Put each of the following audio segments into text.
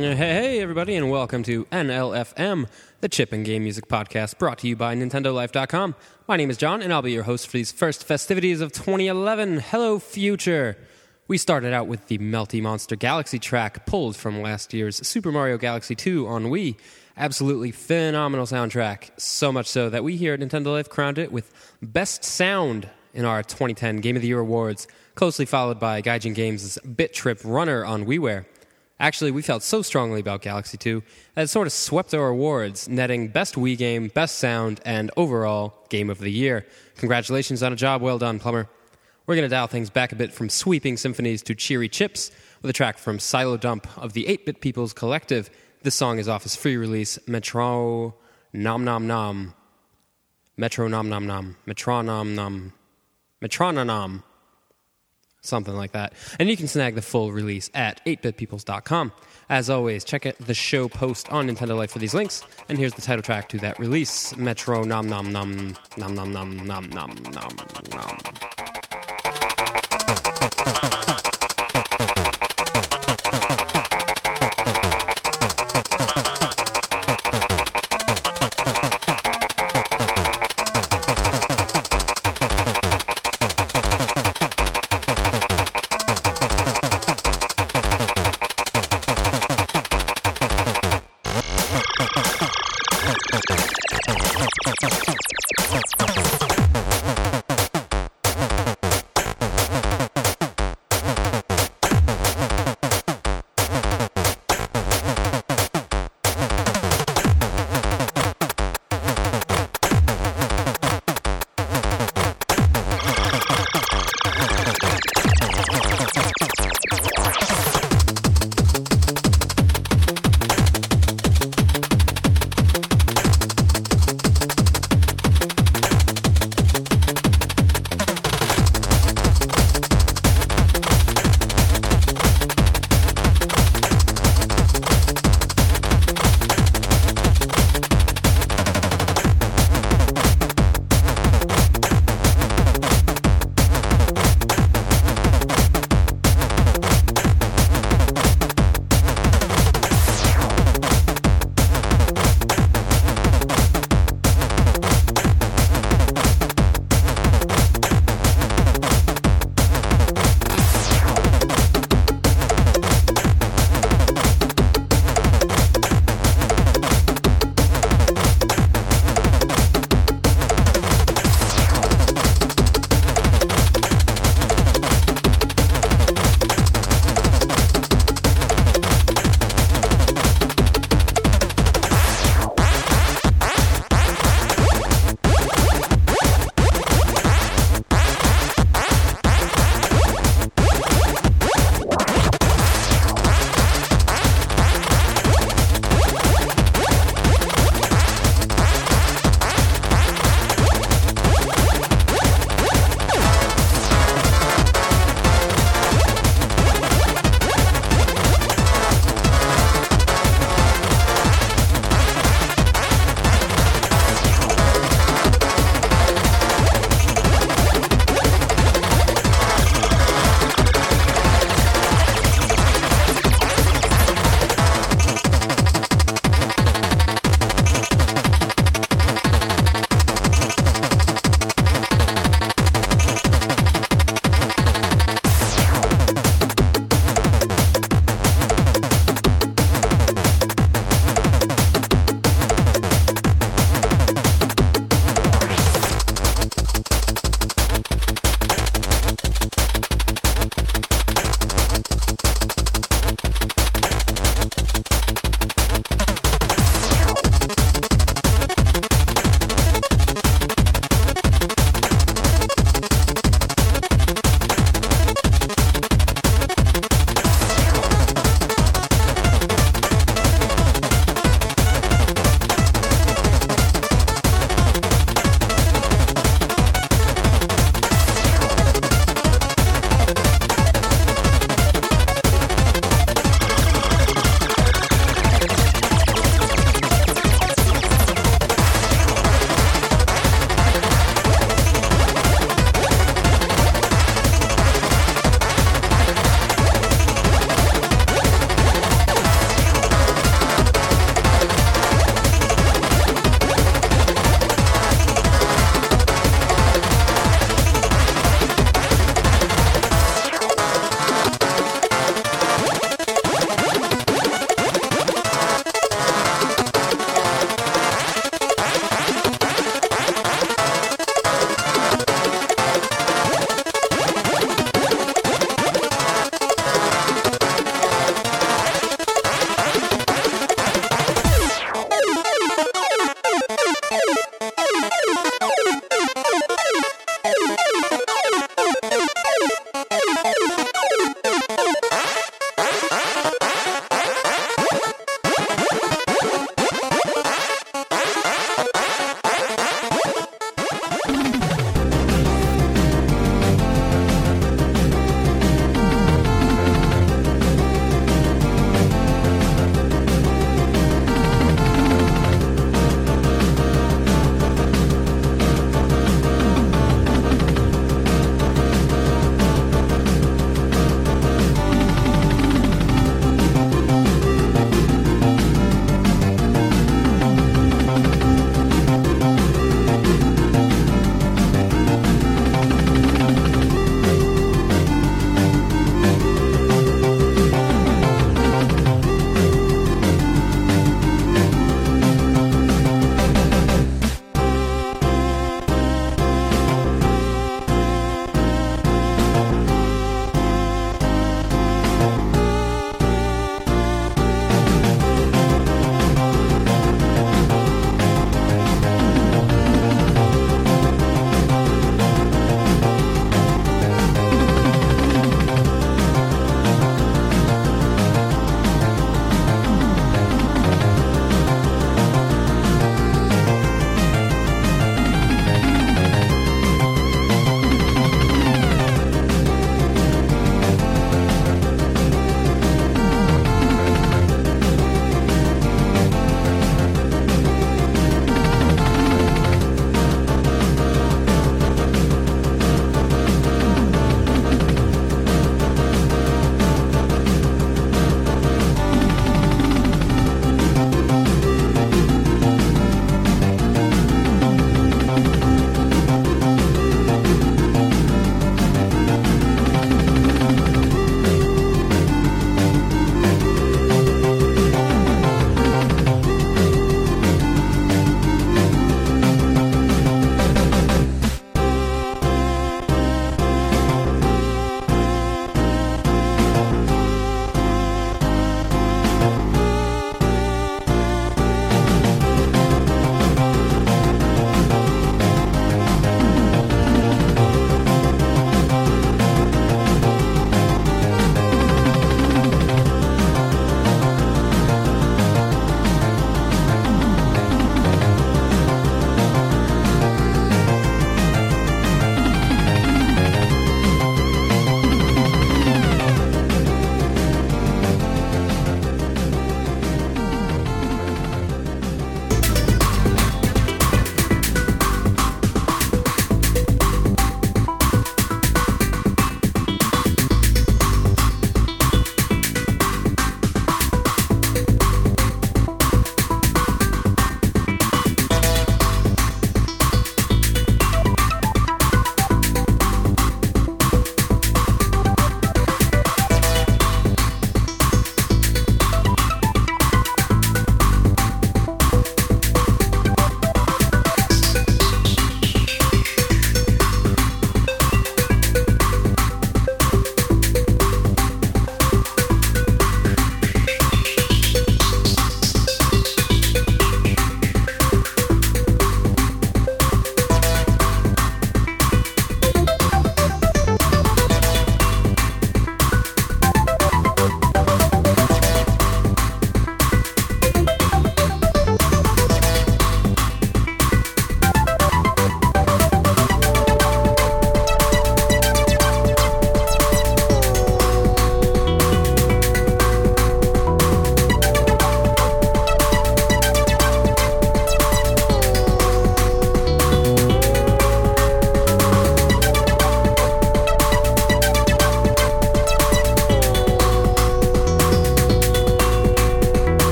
hey, hey, everybody, and welcome to NLFM, the Chip and Game Music Podcast brought to you by NintendoLife.com. My name is John, and I'll be your host for these first festivities of 2011. Hello, future! We started out with the Melty Monster Galaxy track pulled from last year's Super Mario Galaxy 2 on Wii. Absolutely phenomenal soundtrack, so much so that we here at Nintendo Life crowned it with Best Sound in our 2010 Game of the Year awards, closely followed by Gaijin Games' Bit Trip Runner on WiiWare. Actually, we felt so strongly about Galaxy 2 that it sort of swept our awards, netting Best Wii Game, Best Sound, and overall Game of the Year. Congratulations on a job well done, Plumber. We're going to dial things back a bit from sweeping symphonies to cheery chips with a track from Silo Dump of the 8 Bit People's Collective. This song is off his free release, Metro Nom Nom Nom. Metro Nom Nom Nom. Metronom Nom. Metrononom something like that. And you can snag the full release at 8bitpeoples.com. As always, check out the show post on Nintendo Life for these links. And here's the title track to that release Metro Nom Nom Nom Nom Nom Nom Nom Nom Nom Nom.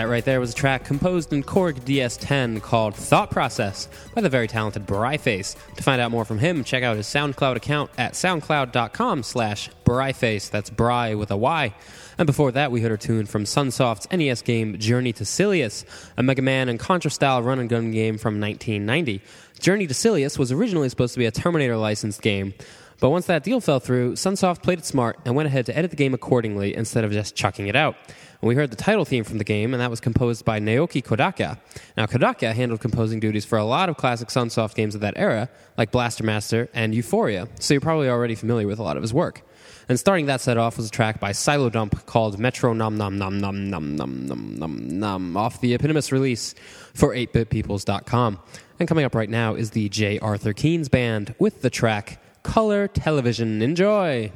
That right there was a track composed in Korg DS10 called Thought Process by the very talented Bryface. To find out more from him, check out his SoundCloud account at soundcloud.com slash Bryface. That's Bry with a Y. And before that, we heard a tune from Sunsoft's NES game Journey to Silius, a Mega Man and Contra style run and gun game from 1990. Journey to Silius was originally supposed to be a Terminator licensed game, but once that deal fell through, Sunsoft played it smart and went ahead to edit the game accordingly instead of just chucking it out. And we heard the title theme from the game, and that was composed by Naoki Kodaka. Now, Kodaka handled composing duties for a lot of classic Sunsoft games of that era, like Blaster Master and Ufouria, so you're probably already familiar with a lot of his work. And starting that set off was a track by Silo Dump called Metro Nom Nom Nom Nom Nom Nom Nom Nom Num off the eponymous release for 8bitpeoples.com. And coming up right now is the J. Arthur Keenes Band with the track Color Television. Enjoy!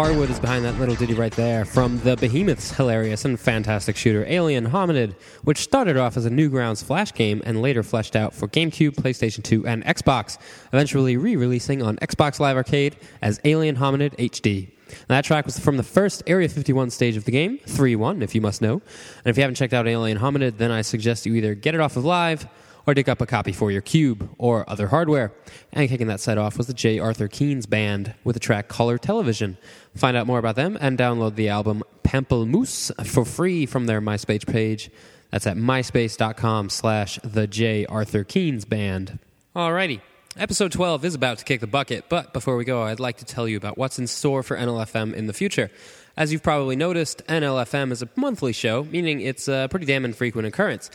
Harwood is behind that little ditty right there from the Behemoth's hilarious and fantastic shooter Alien Hominid, which started off as a Newgrounds Flash game and later fleshed out for GameCube, PlayStation 2, and Xbox, eventually re releasing on Xbox Live Arcade as Alien Hominid HD. that track was from the first Area 51 stage of the game, 3 1, if you must know. And if you haven't checked out Alien Hominid, then I suggest you either get it off of Live or dig up a copy for your cube or other hardware. And kicking that set off was the J. Arthur Keenes Band with the track Color Television. Find out more about them and download the album Pamplemousse for free from their MySpace page. That's at myspace.com slash the J. Arthur Keenes Band. Alrighty. Episode 12 is about to kick the bucket, but before we go, I'd like to tell you about what's in store for NLFM in the future. As you've probably noticed, NLFM is a monthly show, meaning it's a pretty damn infrequent occurrence.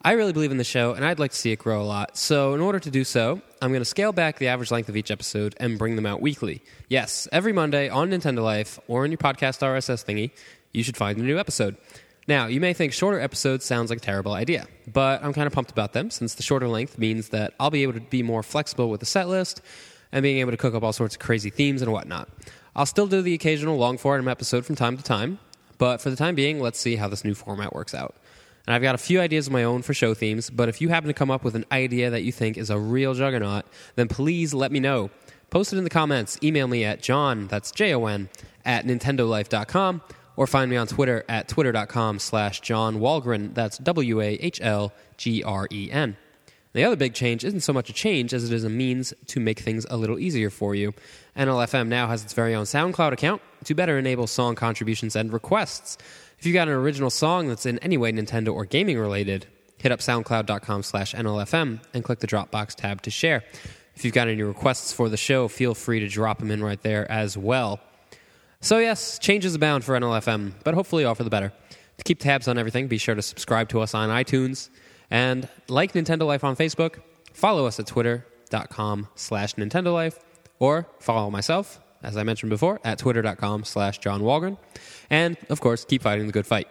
I really believe in the show, and I'd like to see it grow a lot. So, in order to do so, I'm going to scale back the average length of each episode and bring them out weekly. Yes, every Monday on Nintendo Life or in your podcast RSS thingy, you should find a new episode. Now, you may think shorter episodes sounds like a terrible idea, but I'm kind of pumped about them since the shorter length means that I'll be able to be more flexible with the set list and being able to cook up all sorts of crazy themes and whatnot. I'll still do the occasional long form episode from time to time, but for the time being, let's see how this new format works out. And I've got a few ideas of my own for show themes, but if you happen to come up with an idea that you think is a real juggernaut, then please let me know. Post it in the comments, email me at john, that's J-O-N, at nintendolife.com, or find me on Twitter at twitter.com slash John Wahlgren, that's W-A-H-L-G-R-E-N. The other big change isn't so much a change as it is a means to make things a little easier for you. NLFM now has its very own SoundCloud account to better enable song contributions and requests. If you've got an original song that's in any way Nintendo or gaming related, hit up soundcloud.com slash NLFM and click the Dropbox tab to share. If you've got any requests for the show, feel free to drop them in right there as well. So, yes, changes abound for NLFM, but hopefully all for the better. To keep tabs on everything, be sure to subscribe to us on iTunes and like Nintendo Life on Facebook. Follow us at twitter.com slash Nintendo Life or follow myself, as I mentioned before, at twitter.com slash John Wahlgren. And, of course, keep fighting the good fight.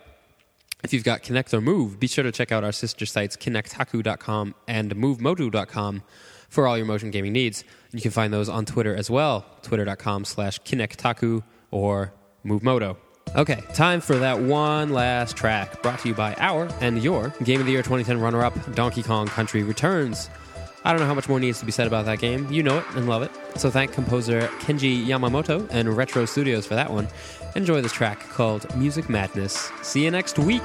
If you've got Kinect or Move, be sure to check out our sister sites, kinectaku.com and movemoto.com for all your motion gaming needs. You can find those on Twitter as well, twitter.com slash kinectaku or movemoto. Okay, time for that one last track, brought to you by our and your Game of the Year 2010 runner-up, Donkey Kong Country Returns. I don't know how much more needs to be said about that game. You know it and love it. So thank composer Kenji Yamamoto and Retro Studios for that one. Enjoy this track called Music Madness. See you next week.